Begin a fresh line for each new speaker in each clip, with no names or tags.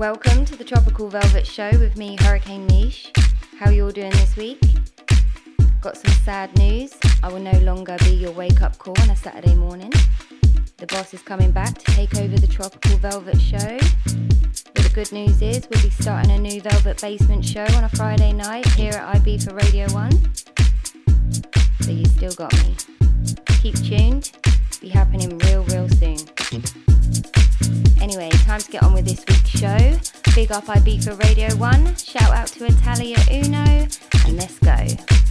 Welcome to the Tropical Velvet Show with me, Hurricane Niche. How you all doing this week? Got some sad news. I will no longer be your wake up call on a Saturday morning. The boss is coming back to take over the Tropical Velvet Show. But the good news is we'll be starting a new Velvet Basement show on a Friday night here at Ibiza Radio 1. So you still got me. Keep tuned. Be happening real, real soon. Anyway, time to get on with this week's show. Big up Ibiza Radio 1. Shout out to Italia Uno. And let's go.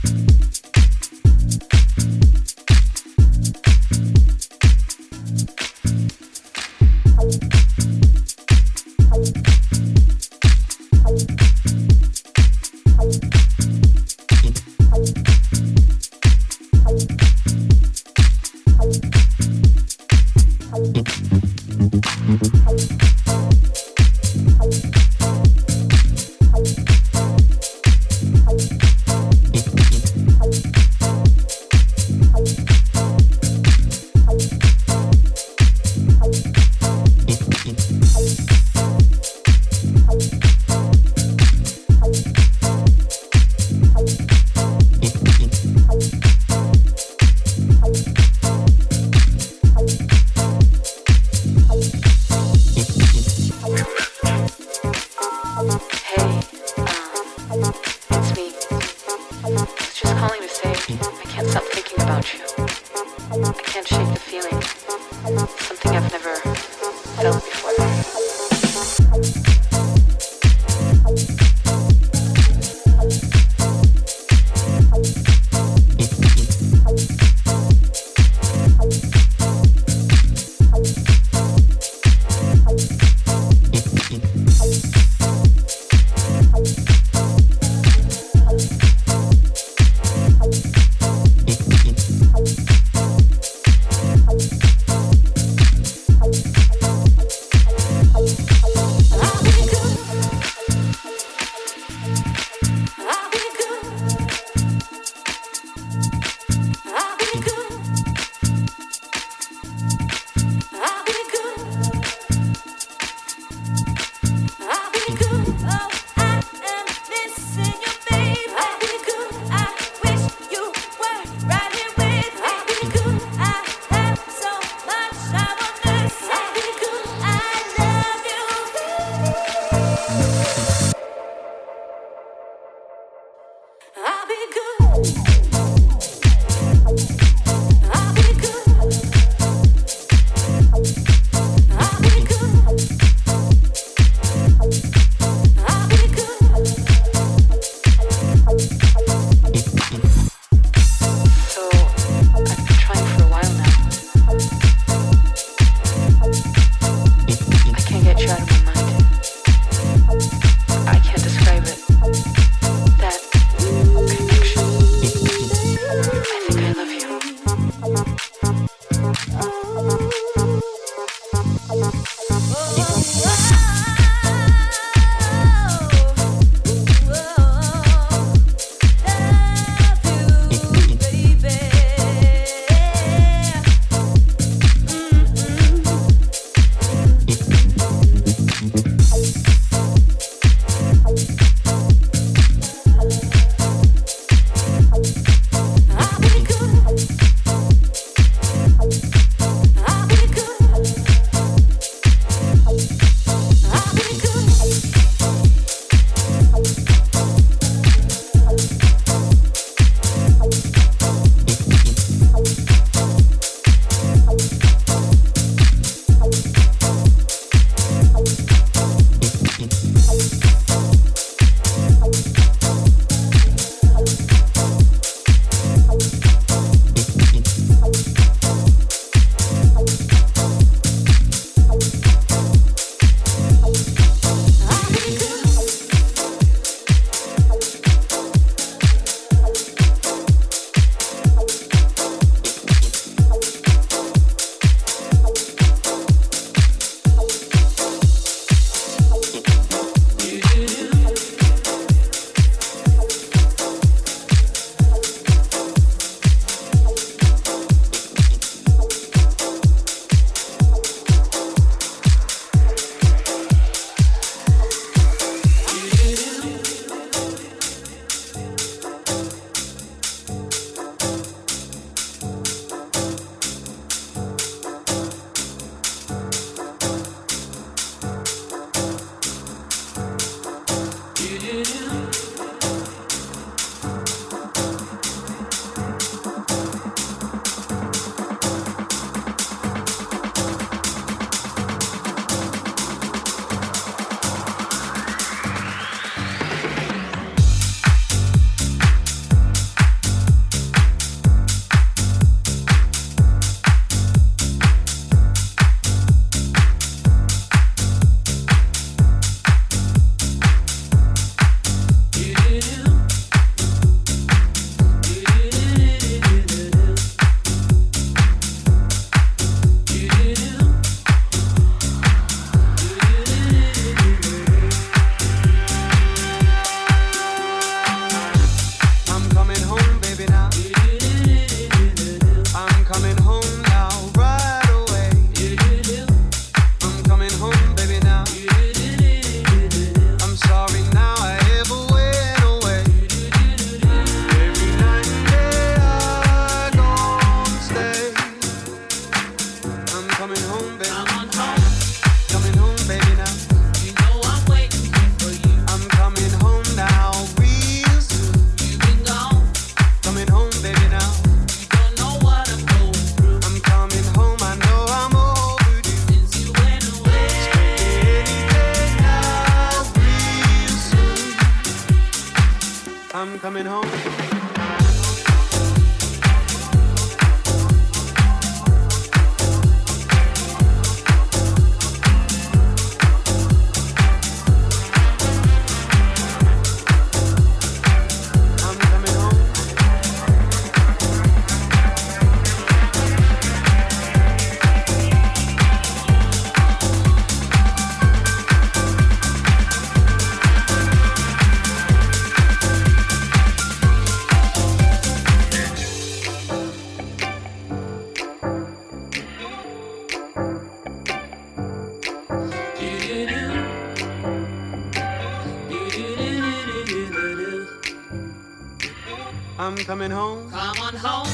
Coming home.
Come on home.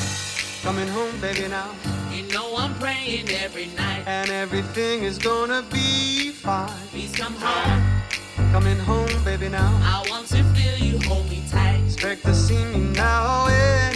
Coming home, baby, now.
You know I'm praying every night.
And everything is gonna be fine.
Please come home.
Coming home, baby, now.
I want to feel you hold me tight.
Expect to see me now anytime.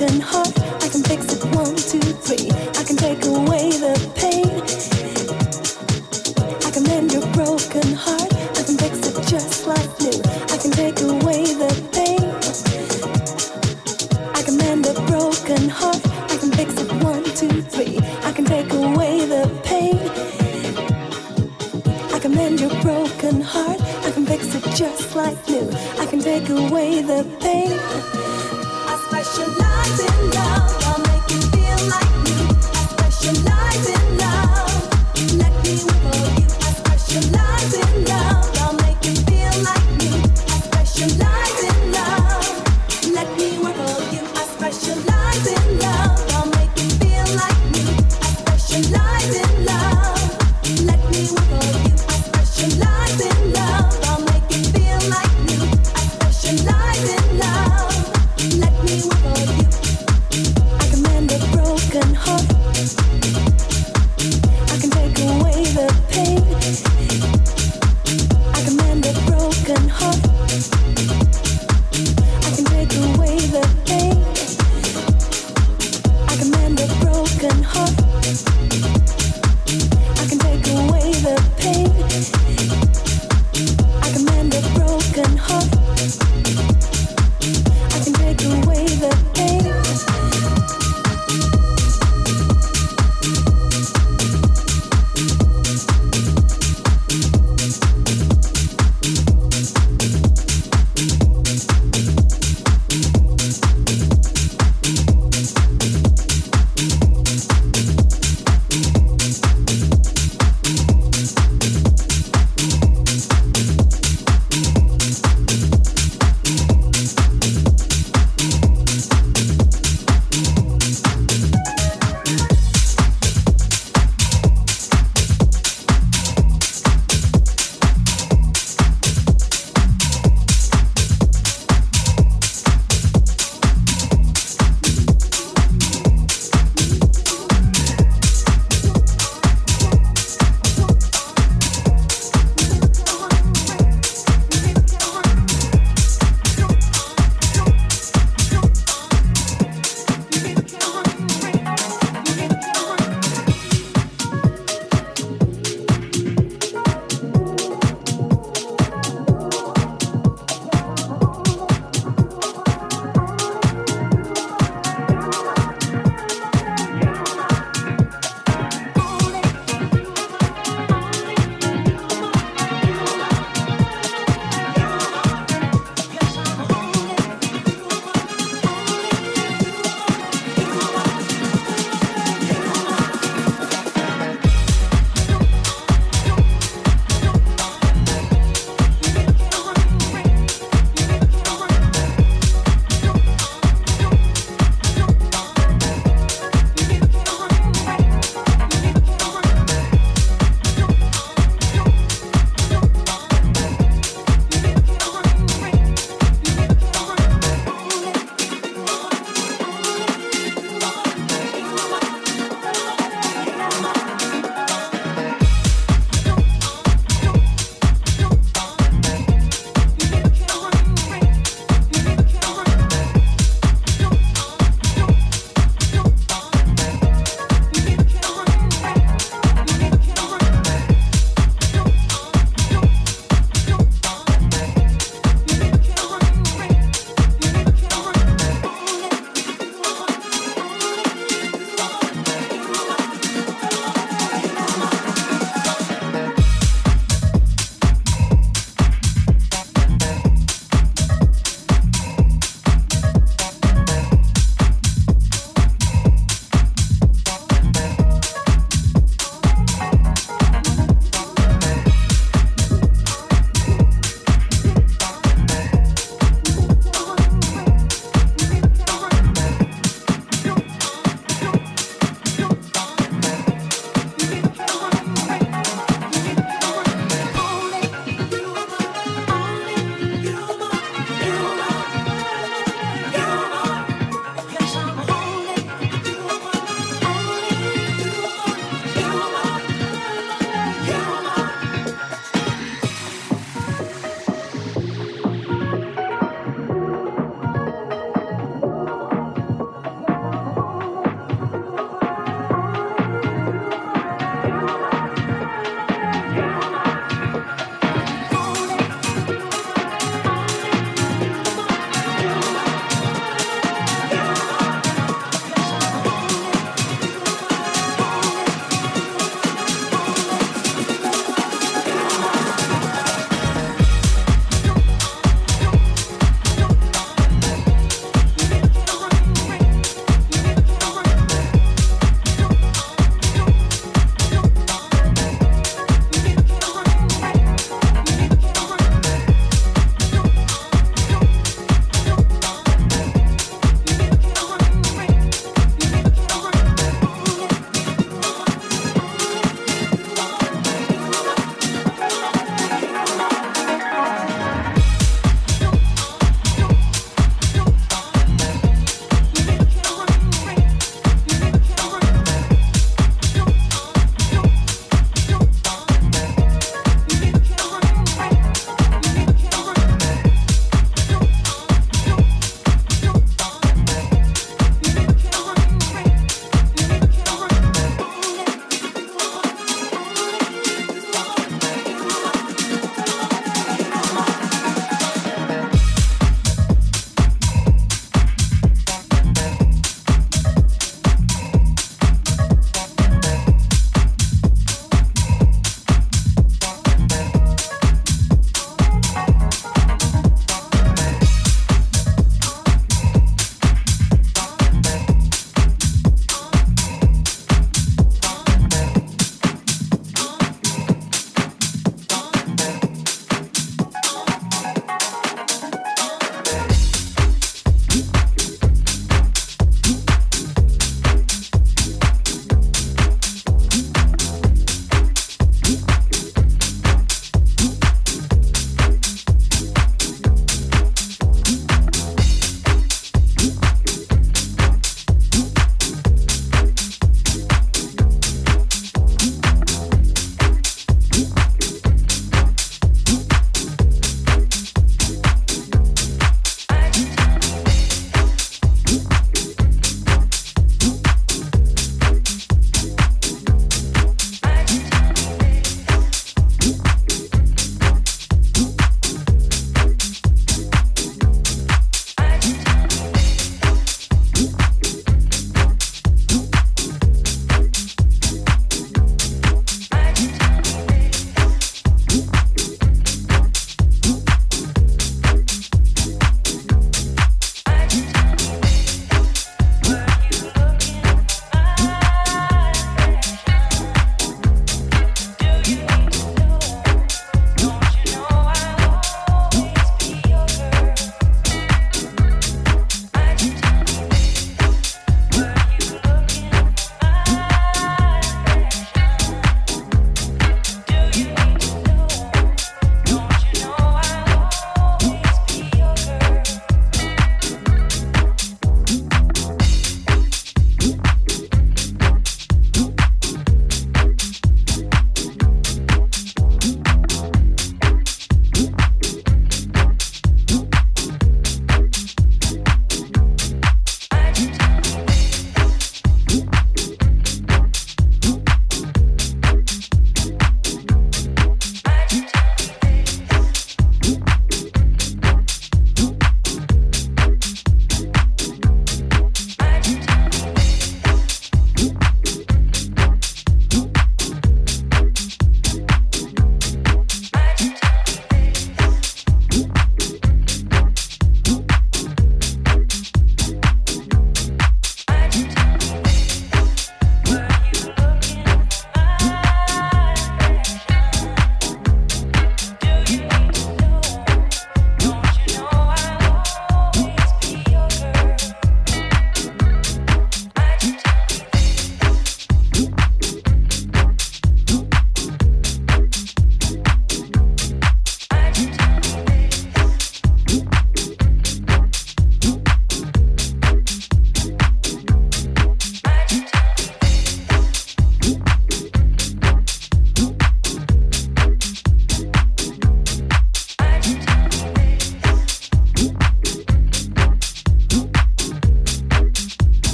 Let me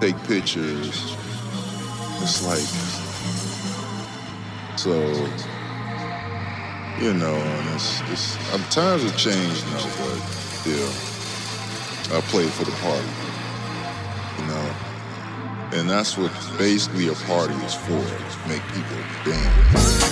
take pictures. It's like, so, you know, and it's, it's um, times have changed now, but still, I play for the party, you know. And that's what basically a party is for, to make people dance.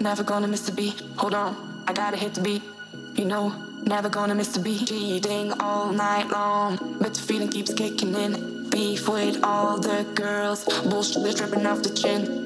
Never gonna miss a beat. Hold on, I gotta hit the beat. You know, never gonna miss a beat. Cheating all night long, but the feeling keeps kicking in. Beef with all the girls, bullshit is dripping off the chin.